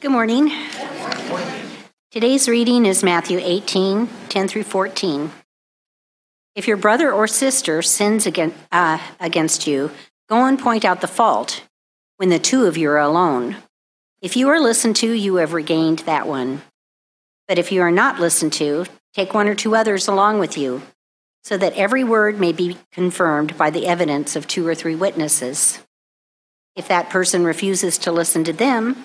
Good morning. Today's reading is Matthew 18, 10 through 14. If your brother or sister sins against, uh, against you, go and point out the fault when the two of you are alone. If you are listened to, you have regained that one. But if you are not listened to, take one or two others along with you, so that every word may be confirmed by the evidence of two or three witnesses. If that person refuses to listen to them,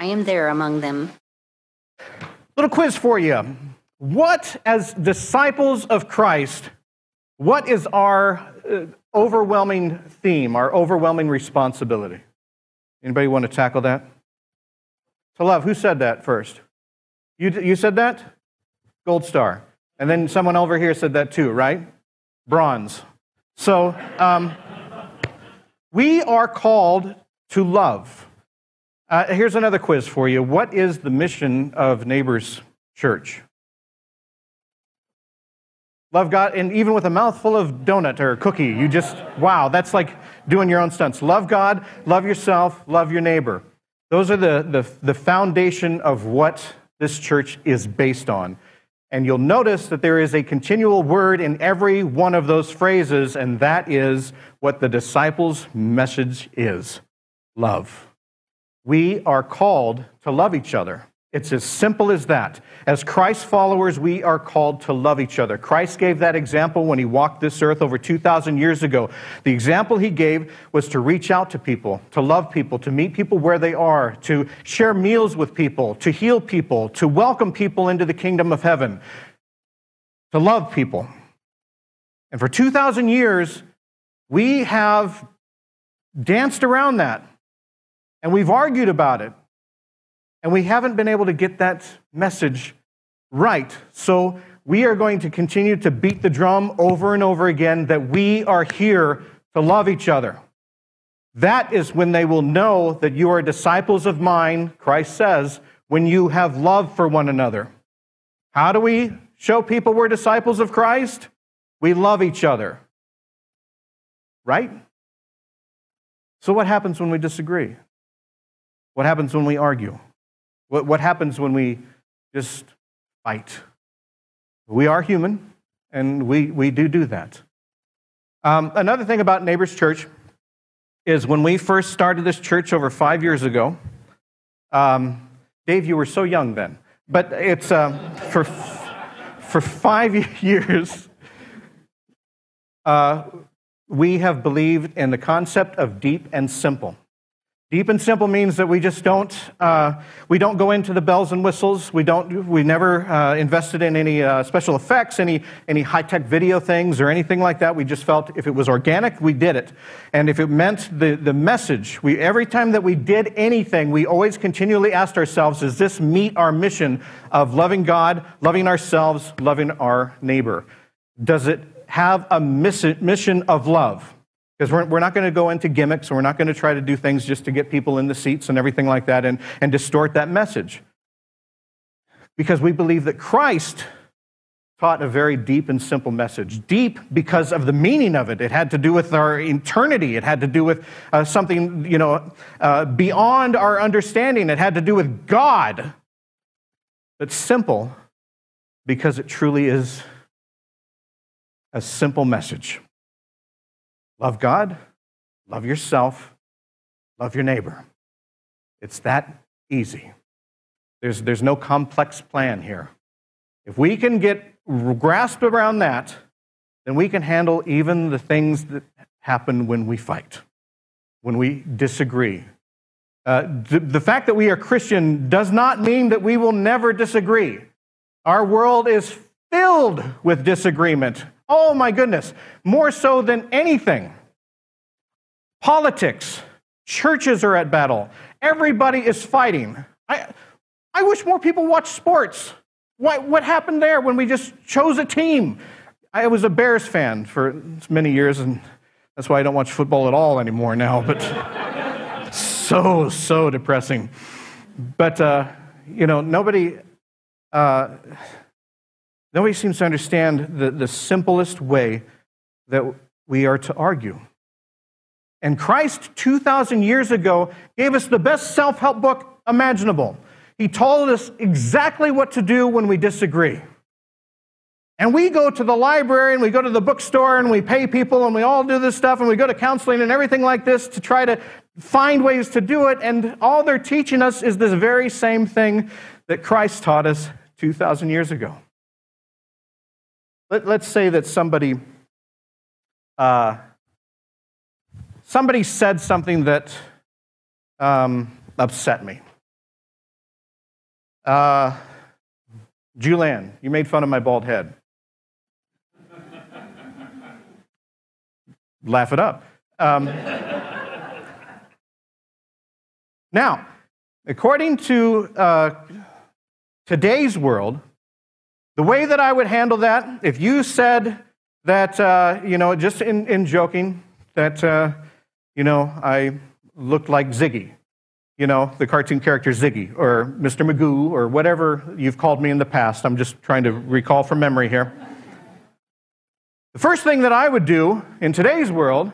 I am there among them. Little quiz for you. What, as disciples of Christ, what is our uh, overwhelming theme, our overwhelming responsibility? Anybody want to tackle that? To love. Who said that first? You, you said that? Gold star. And then someone over here said that too, right? Bronze. So um, we are called to love. Uh, here's another quiz for you. What is the mission of Neighbors Church? Love God, and even with a mouthful of donut or cookie, you just, wow, that's like doing your own stunts. Love God, love yourself, love your neighbor. Those are the, the, the foundation of what this church is based on. And you'll notice that there is a continual word in every one of those phrases, and that is what the disciples' message is love. We are called to love each other. It's as simple as that. As Christ followers, we are called to love each other. Christ gave that example when he walked this earth over 2,000 years ago. The example he gave was to reach out to people, to love people, to meet people where they are, to share meals with people, to heal people, to welcome people into the kingdom of heaven, to love people. And for 2,000 years, we have danced around that. And we've argued about it. And we haven't been able to get that message right. So we are going to continue to beat the drum over and over again that we are here to love each other. That is when they will know that you are disciples of mine, Christ says, when you have love for one another. How do we show people we're disciples of Christ? We love each other. Right? So, what happens when we disagree? What happens when we argue? What, what happens when we just fight? We are human, and we, we do do that. Um, another thing about Neighbors Church is when we first started this church over five years ago, um, Dave, you were so young then, but it's uh, for, for five years, uh, we have believed in the concept of deep and simple. Deep and simple means that we just don't uh, we don't go into the bells and whistles. We don't we never uh, invested in any uh, special effects, any any high tech video things or anything like that. We just felt if it was organic, we did it, and if it meant the the message, we every time that we did anything, we always continually asked ourselves, does this meet our mission of loving God, loving ourselves, loving our neighbor? Does it have a mission of love? Because we're, we're not going to go into gimmicks and we're not going to try to do things just to get people in the seats and everything like that and, and distort that message. Because we believe that Christ taught a very deep and simple message. Deep because of the meaning of it. It had to do with our eternity. It had to do with uh, something, you know, uh, beyond our understanding. It had to do with God. But simple because it truly is a simple message. Love God, love yourself, love your neighbor. It's that easy. There's, there's no complex plan here. If we can get grasped around that, then we can handle even the things that happen when we fight, when we disagree. Uh, the, the fact that we are Christian does not mean that we will never disagree. Our world is filled with disagreement. Oh my goodness, more so than anything. Politics, churches are at battle, everybody is fighting. I, I wish more people watch sports. What, what happened there when we just chose a team? I was a Bears fan for many years, and that's why I don't watch football at all anymore now. But so, so depressing. But, uh, you know, nobody, uh, nobody seems to understand the, the simplest way that we are to argue. And Christ, 2,000 years ago, gave us the best self help book imaginable. He told us exactly what to do when we disagree. And we go to the library and we go to the bookstore and we pay people and we all do this stuff and we go to counseling and everything like this to try to find ways to do it. And all they're teaching us is this very same thing that Christ taught us 2,000 years ago. Let, us say that somebody, uh, somebody said something that um, upset me. Uh, Julianne, you made fun of my bald head. Laugh it up. Um, now, according to uh, today's world, the way that I would handle that, if you said that, uh, you know, just in, in joking, that, uh, you know, I looked like Ziggy, you know, the cartoon character Ziggy or Mr. Magoo or whatever you've called me in the past. I'm just trying to recall from memory here. The first thing that I would do in today's world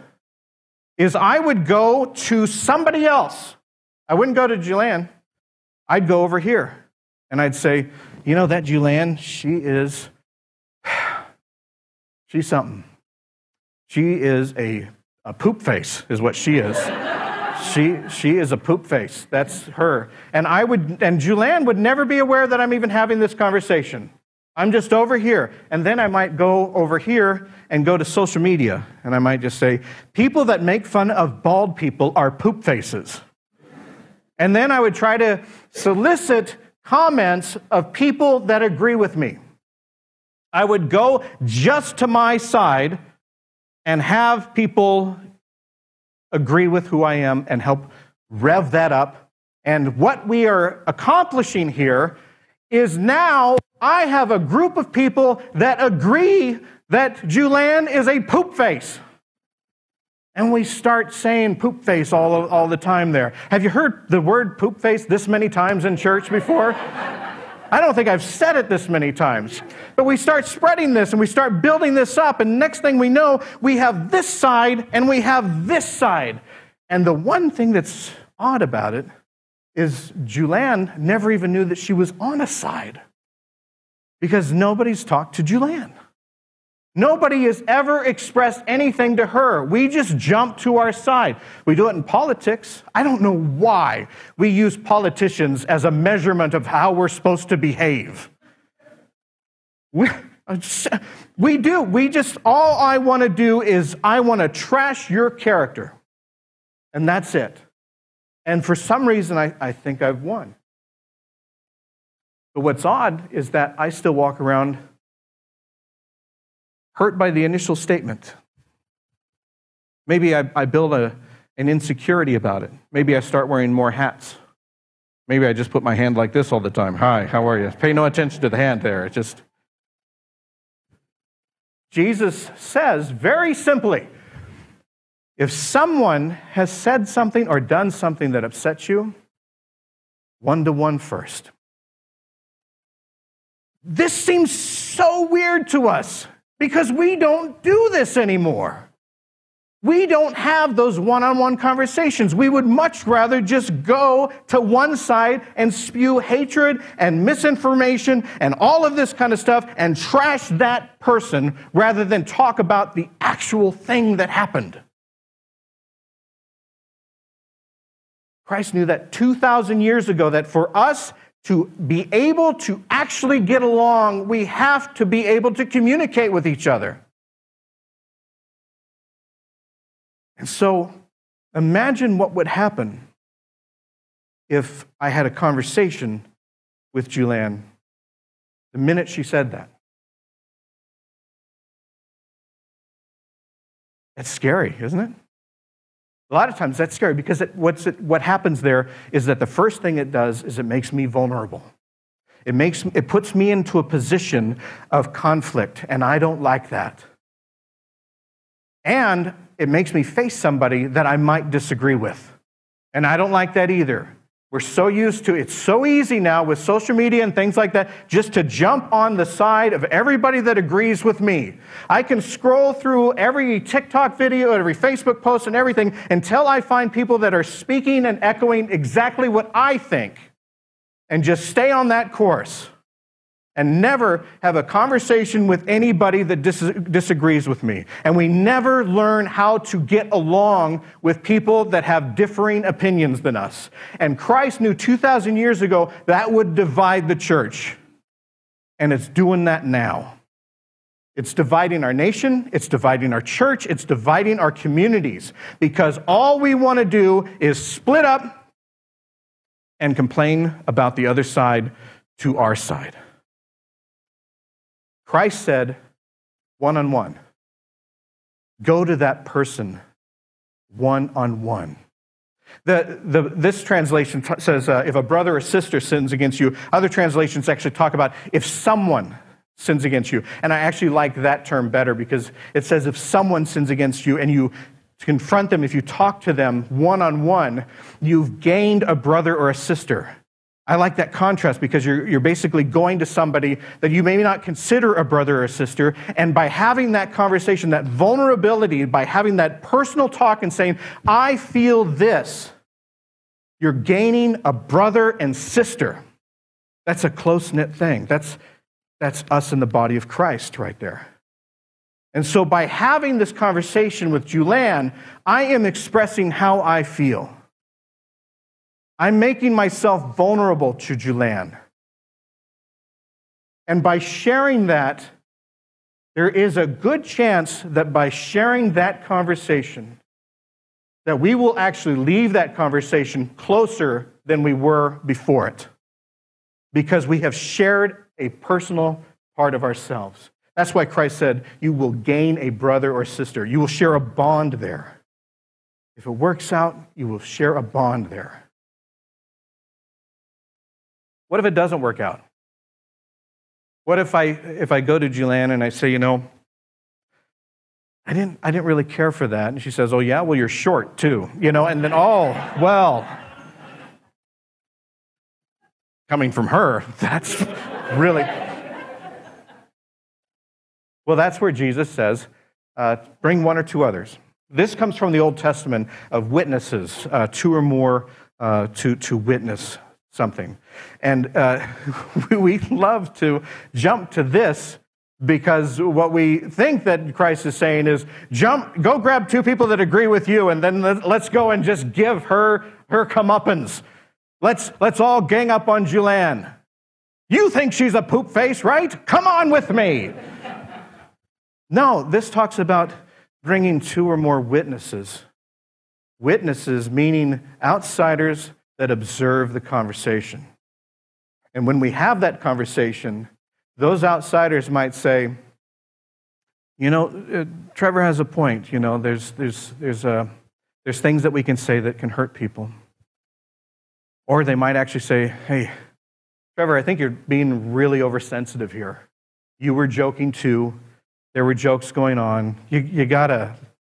is I would go to somebody else. I wouldn't go to Julianne. I'd go over here and I'd say, you know, that Julianne, she is, she's something. She is a, a poop face, is what she is. She, she is a poop face. That's her. And I would, and Julianne would never be aware that I'm even having this conversation. I'm just over here. And then I might go over here and go to social media. And I might just say, people that make fun of bald people are poop faces. And then I would try to solicit comments of people that agree with me. I would go just to my side and have people agree with who I am and help rev that up. And what we are accomplishing here is now I have a group of people that agree that Julianne is a poop face. And we start saying poop face all, all the time there. Have you heard the word poop face this many times in church before? I don't think I've said it this many times. But we start spreading this and we start building this up, and next thing we know, we have this side and we have this side. And the one thing that's odd about it is Julianne never even knew that she was on a side because nobody's talked to Julianne. Nobody has ever expressed anything to her. We just jump to our side. We do it in politics. I don't know why we use politicians as a measurement of how we're supposed to behave. We, we do. We just, all I want to do is I want to trash your character. And that's it. And for some reason, I, I think I've won. But what's odd is that I still walk around hurt by the initial statement. Maybe I, I build a, an insecurity about it. Maybe I start wearing more hats. Maybe I just put my hand like this all the time. Hi, how are you? Pay no attention to the hand there. It just. Jesus says very simply if someone has said something or done something that upsets you, one to one first. This seems so weird to us because we don't do this anymore. We don't have those one on one conversations. We would much rather just go to one side and spew hatred and misinformation and all of this kind of stuff and trash that person rather than talk about the actual thing that happened. Christ knew that 2,000 years ago that for us to be able to actually get along, we have to be able to communicate with each other. And so imagine what would happen if I had a conversation with Julianne the minute she said that. It's scary, isn't it? A lot of times that's scary because it, it, what happens there is that the first thing it does is it makes me vulnerable. It, makes, it puts me into a position of conflict, and I don't like that. And it makes me face somebody that I might disagree with. And I don't like that either. We're so used to it's so easy now with social media and things like that just to jump on the side of everybody that agrees with me. I can scroll through every TikTok video, every Facebook post, and everything until I find people that are speaking and echoing exactly what I think and just stay on that course and never have a conversation with anybody that dis- disagrees with me. And we never learn how to get along with people that have differing opinions than us. And Christ knew 2,000 years ago that would divide the church. And it's doing that now. It's dividing our nation, it's dividing our church, it's dividing our communities because all we want to do is split up and complain about the other side to our side. Christ said, one on one. Go to that person one on one. This translation t- says uh, if a brother or sister sins against you. Other translations actually talk about if someone sins against you. And I actually like that term better because it says if someone sins against you and you confront them, if you talk to them one on one, you've gained a brother or a sister. I like that contrast because you're, you're basically going to somebody that you may not consider a brother or a sister. And by having that conversation, that vulnerability, by having that personal talk and saying, I feel this, you're gaining a brother and sister. That's a close knit thing. That's, that's us in the body of Christ right there. And so by having this conversation with Julianne, I am expressing how I feel. I'm making myself vulnerable to Julianne. And by sharing that, there is a good chance that by sharing that conversation, that we will actually leave that conversation closer than we were before it. Because we have shared a personal part of ourselves. That's why Christ said, You will gain a brother or sister. You will share a bond there. If it works out, you will share a bond there. What if it doesn't work out? What if I, if I go to Julianne and I say, you know, I didn't, I didn't really care for that. And she says, oh, yeah, well, you're short too. You know, and then, oh, well, coming from her, that's really. Well, that's where Jesus says, uh, bring one or two others. This comes from the Old Testament of witnesses, uh, two or more uh, to, to witness something. And uh, we love to jump to this because what we think that Christ is saying is jump, go grab two people that agree with you, and then let's go and just give her her comeuppance. Let's, let's all gang up on Julianne. You think she's a poop face, right? Come on with me. no, this talks about bringing two or more witnesses. Witnesses meaning outsiders that observe the conversation. And when we have that conversation, those outsiders might say, you know, uh, Trevor has a point. You know, there's, there's, there's, uh, there's things that we can say that can hurt people. Or they might actually say, hey, Trevor, I think you're being really oversensitive here. You were joking too. There were jokes going on. You, you got to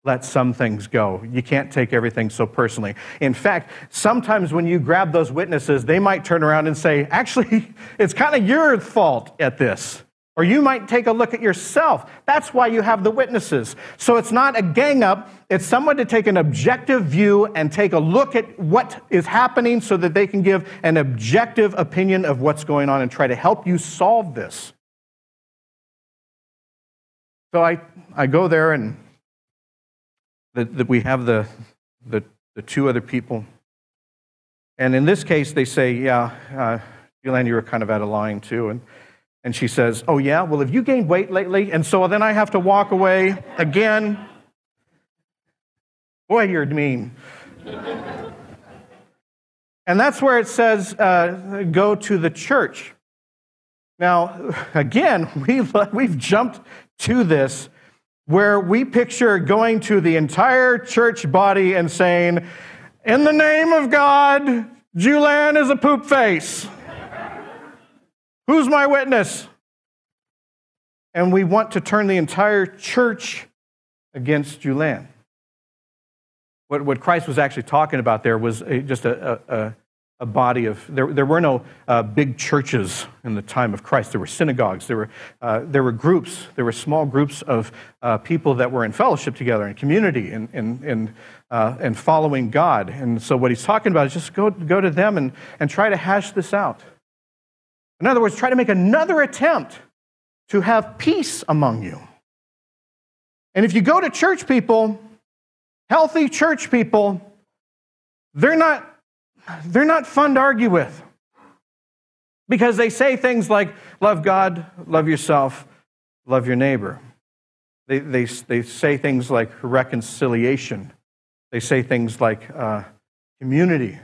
let some things go. You can't take everything so personally. In fact, sometimes when you grab those witnesses, they might turn around and say, actually, it's kind of your fault at this. Or you might take a look at yourself. That's why you have the witnesses. So it's not a gang up, it's someone to take an objective view and take a look at what is happening so that they can give an objective opinion of what's going on and try to help you solve this. So I, I go there and that, that we have the, the, the, two other people. And in this case, they say, yeah, uh, you were kind of out of line too. And, and she says, oh, yeah, well, have you gained weight lately? And so then I have to walk away again. Boy, you're mean. and that's where it says, uh, go to the church. Now, again, we've, we've jumped to this where we picture going to the entire church body and saying, In the name of God, Julian is a poop face. Who's my witness? And we want to turn the entire church against Julian. What, what Christ was actually talking about there was a, just a, a, a, body of, there, there were no uh, big churches in the time of Christ. There were synagogues, there were, uh, there were groups, there were small groups of uh, people that were in fellowship together, in community, and, and, and, and following God. And so what he's talking about is just go, go to them and, and try to hash this out. In other words, try to make another attempt to have peace among you. And if you go to church people, healthy church people, they're not, they're not fun to argue with because they say things like love God, love yourself, love your neighbor. They, they, they say things like reconciliation. They say things like uh, community.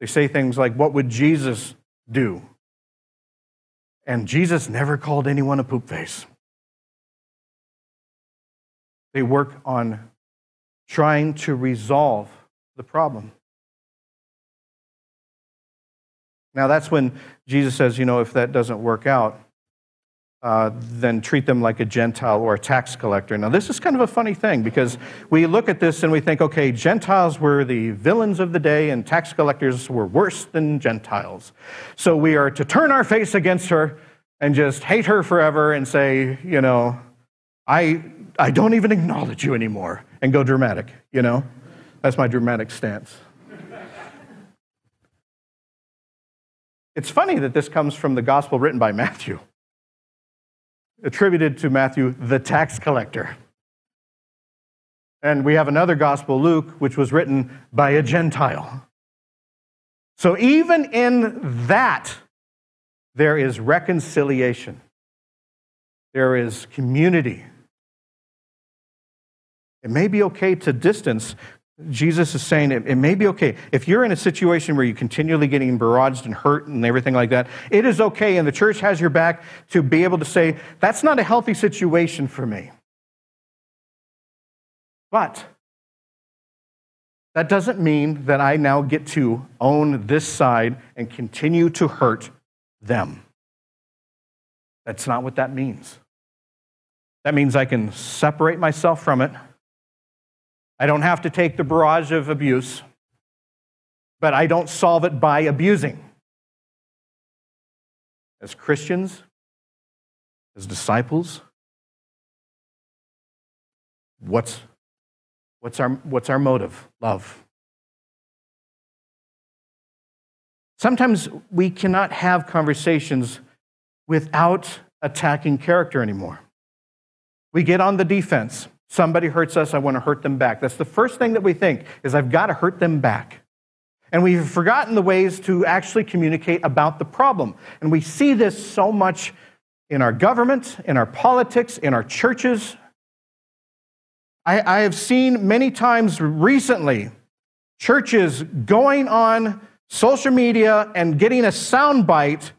They say things like, what would Jesus do? And Jesus never called anyone a poop face. They work on trying to resolve the problem. Now, that's when Jesus says, you know, if that doesn't work out, uh, then treat them like a Gentile or a tax collector. Now, this is kind of a funny thing because we look at this and we think, okay, Gentiles were the villains of the day and tax collectors were worse than Gentiles. So we are to turn our face against her and just hate her forever and say, you know, I, I don't even acknowledge you anymore and go dramatic, you know? That's my dramatic stance. It's funny that this comes from the gospel written by Matthew, attributed to Matthew, the tax collector. And we have another gospel, Luke, which was written by a Gentile. So even in that, there is reconciliation, there is community, it may be okay to distance. Jesus is saying it, it, may be okay. If you're in a situation where you're continually getting barraged and hurt and everything like that, it is okay, and the church has your back to be able to say, that's not a healthy situation for me. But that doesn't mean that I now get to own this side and continue to hurt them. That's not what that means. That means I can separate myself from it I don't have to take the barrage of abuse, but I don't solve it by abusing. As Christians, as disciples, what's, what's, our, what's our motive? Love. Sometimes we cannot have conversations without attacking character anymore. We get on the defense. Somebody hurts us, I want to hurt them back. That's the first thing that we think is I've got to hurt them back. And we've forgotten the ways to actually communicate about the problem. And we see this so much in our government, in our politics, in our churches. I, I have seen many times recently churches going on social media and getting a soundbite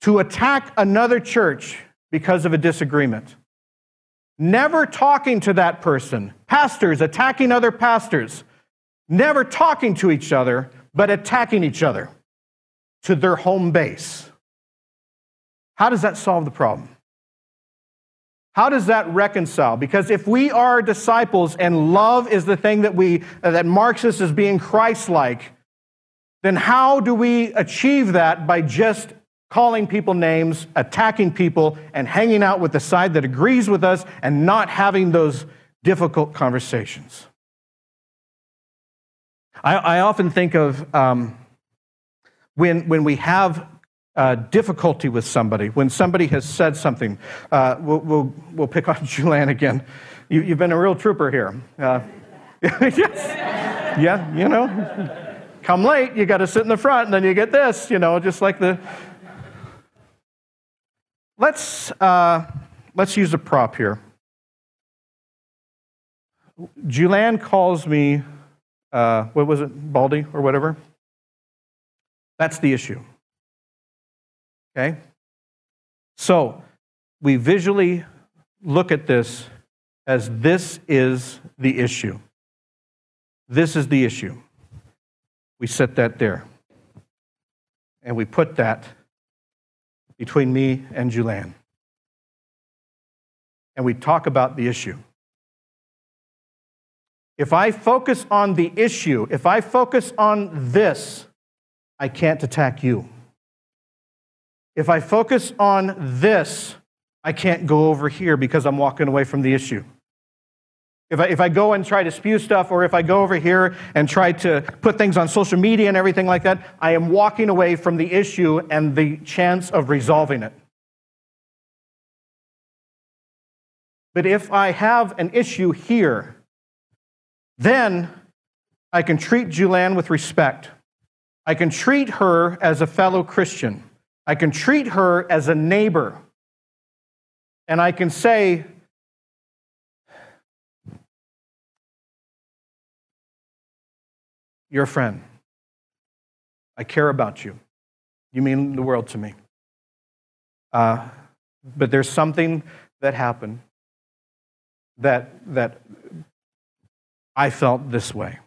to attack another church because of a disagreement never talking to that person, pastors attacking other pastors, never talking to each other, but attacking each other to their home base. How does that solve the problem? How does that reconcile? Because if we are disciples and love is the thing that we that marks us as being Christ-like, then how do we achieve that by just calling people names, attacking people, and hanging out with the side that agrees with us and not having those difficult conversations. I, I often think of um, when, when we have uh, difficulty with somebody, when somebody has said something. Uh, we'll, we'll, we'll, pick on Julian again. You, have been a real trooper here. Uh, yes. Yeah, you know, come late, you got to sit in the front, and then you get this, you know, just like the Let's, uh, let's use a prop here. Julian calls me, uh, what was it, Baldy or whatever? That's the issue. Okay? So we visually look at this as this is the issue. This is the issue. We set that there. And we put that between me and Julian. And we talk about the issue. If I focus on the issue, if I focus on this, I can't attack you. If I focus on this, I can't go over here because I'm walking away from the issue. If I, if I go and try to spew stuff, or if I go over here and try to put things on social media and everything like that, I am walking away from the issue and the chance of resolving it. But if I have an issue here, then I can treat Julianne with respect. I can treat her as a fellow Christian. I can treat her as a neighbor. And I can say, You're a friend. I care about you. You mean the world to me. Uh, but there's something that happened that, that I felt this way.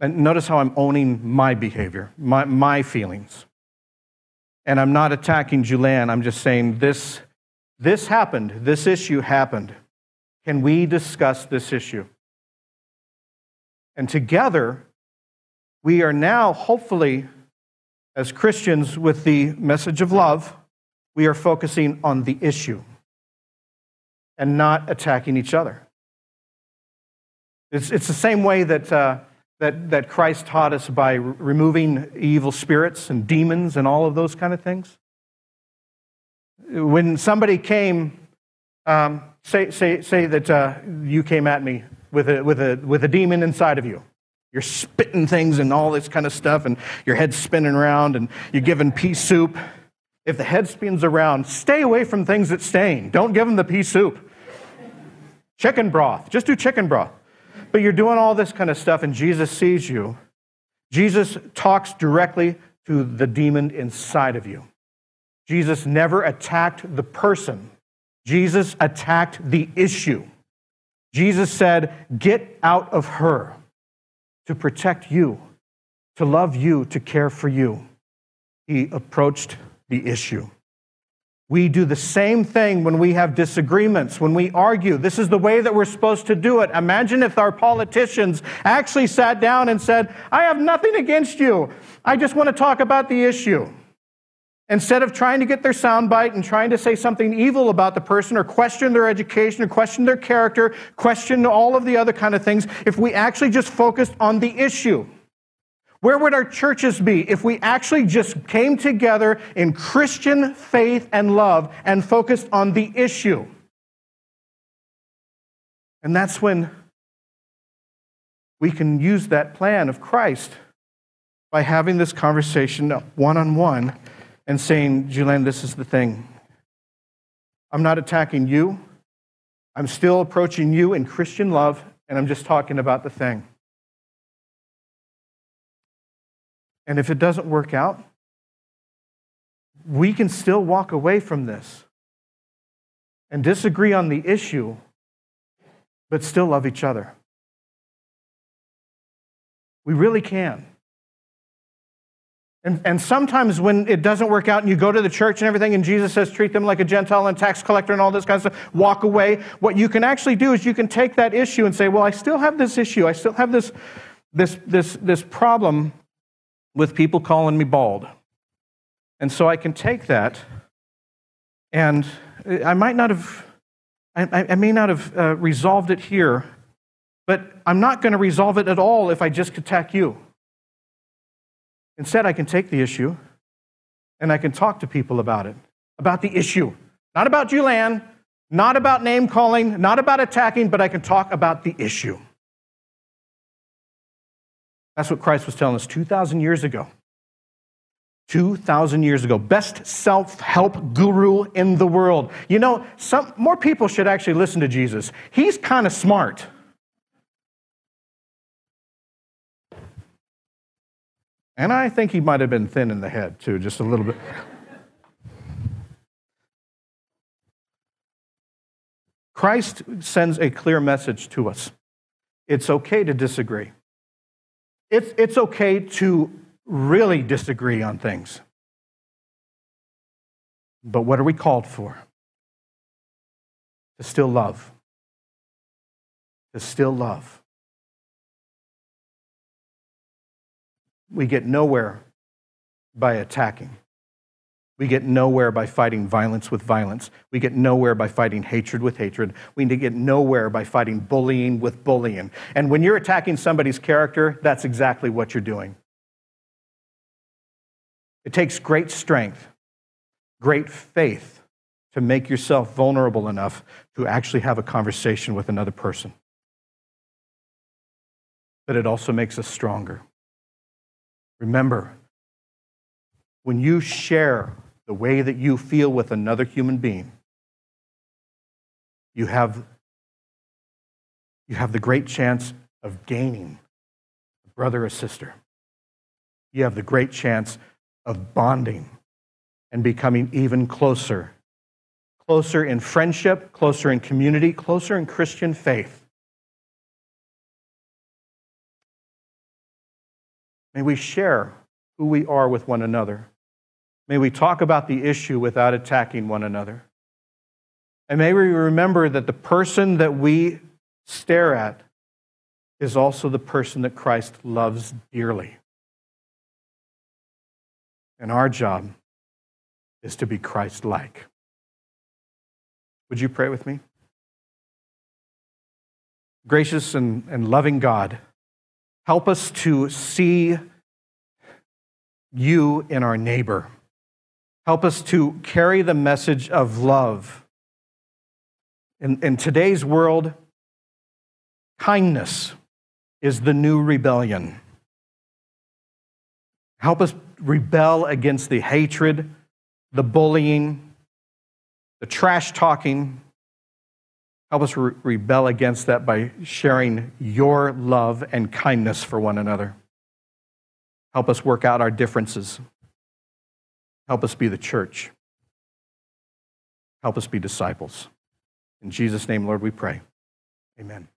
And notice how I'm owning my behavior, my, my feelings. And I'm not attacking Julianne. I'm just saying this, this happened. This issue happened. Can we discuss this issue? And together, we are now, hopefully, as Christians with the message of love, we are focusing on the issue and not attacking each other. It's, it's the same way that, uh, that, that Christ taught us by removing evil spirits and demons and all of those kind of things. When somebody came, um, say, say, say that uh, you came at me with a, with, a, with a demon inside of you. You're spitting things and all this kind of stuff, and your head's spinning around, and you're giving pea soup. If the head spins around, stay away from things that stain. Don't give them the pea soup. Chicken broth. Just do chicken broth. But you're doing all this kind of stuff, and Jesus sees you. Jesus talks directly to the demon inside of you. Jesus never attacked the person, Jesus attacked the issue. Jesus said, Get out of her to protect you, to love you, to care for you. He approached the issue. We do the same thing when we have disagreements, when we argue. This is the way that we're supposed to do it. Imagine if our politicians actually sat down and said, I have nothing against you. I just want to talk about the issue. Instead of trying to get their soundbite and trying to say something evil about the person or question their education or question their character, question all of the other kind of things, if we actually just focused on the issue. Where would our churches be if we actually just came together in Christian faith and love and focused on the issue? And that's when we can use that plan of Christ by having this conversation one on one and saying, Julian, this is the thing. I'm not attacking you. I'm still approaching you in Christian love, and I'm just talking about the thing. And if it doesn't work out, we can still walk away from this and disagree on the issue, but still love each other. We really can. And, and sometimes when it doesn't work out and you go to the church and everything, and Jesus says, treat them like a Gentile and tax collector and all this kind of stuff, walk away. What you can actually do is you can take that issue and say, well, I still have this issue. I still have this, this, this, this problem with people calling me bald. And so I can take that, and I might not have, I, I may not have uh, resolved it here, but I'm not going to resolve it at all if I just attack you. Instead, I can take the issue and I can talk to people about it, about the issue. Not about Julian, not about name calling, not about attacking, but I can talk about the issue. That's what Christ was telling us 2,000 years ago. 2,000 years ago. Best self help guru in the world. You know, some, more people should actually listen to Jesus. He's kind of smart. And I think he might have been thin in the head, too, just a little bit. Christ sends a clear message to us. It's okay to disagree. It's, it's okay to really disagree on things. But what are we called for? To still love. To still love. We get nowhere by attacking. We get nowhere by fighting violence with violence. We get nowhere by fighting hatred with hatred. We need to get nowhere by fighting bullying with bullying. And when you're attacking somebody's character, that's exactly what you're doing. It takes great strength, great faith to make yourself vulnerable enough to actually have a conversation with another person. But it also makes us stronger. Remember, when you share the way that you feel with another human being, you have, you have the great chance of gaining a brother or sister. You have the great chance of bonding and becoming even closer. Closer in friendship, closer in community, closer in Christian faith. May we share who we are with one another. May we talk about the issue without attacking one another. And may we remember that the person that we stare at is also the person that Christ loves dearly. And our job is to be Christ like. Would you pray with me? Gracious and, and loving God, help us to see you in our neighbor. Help us to carry the message of love. In, in today's world, kindness is the new rebellion. Help us rebel against the hatred, the bullying, the trash talking. Help us re- rebel against that by sharing your love and kindness for one another. Help us work out our differences. Help us be the church. Help us be disciples. In Jesus' name, Lord, we pray. Amen.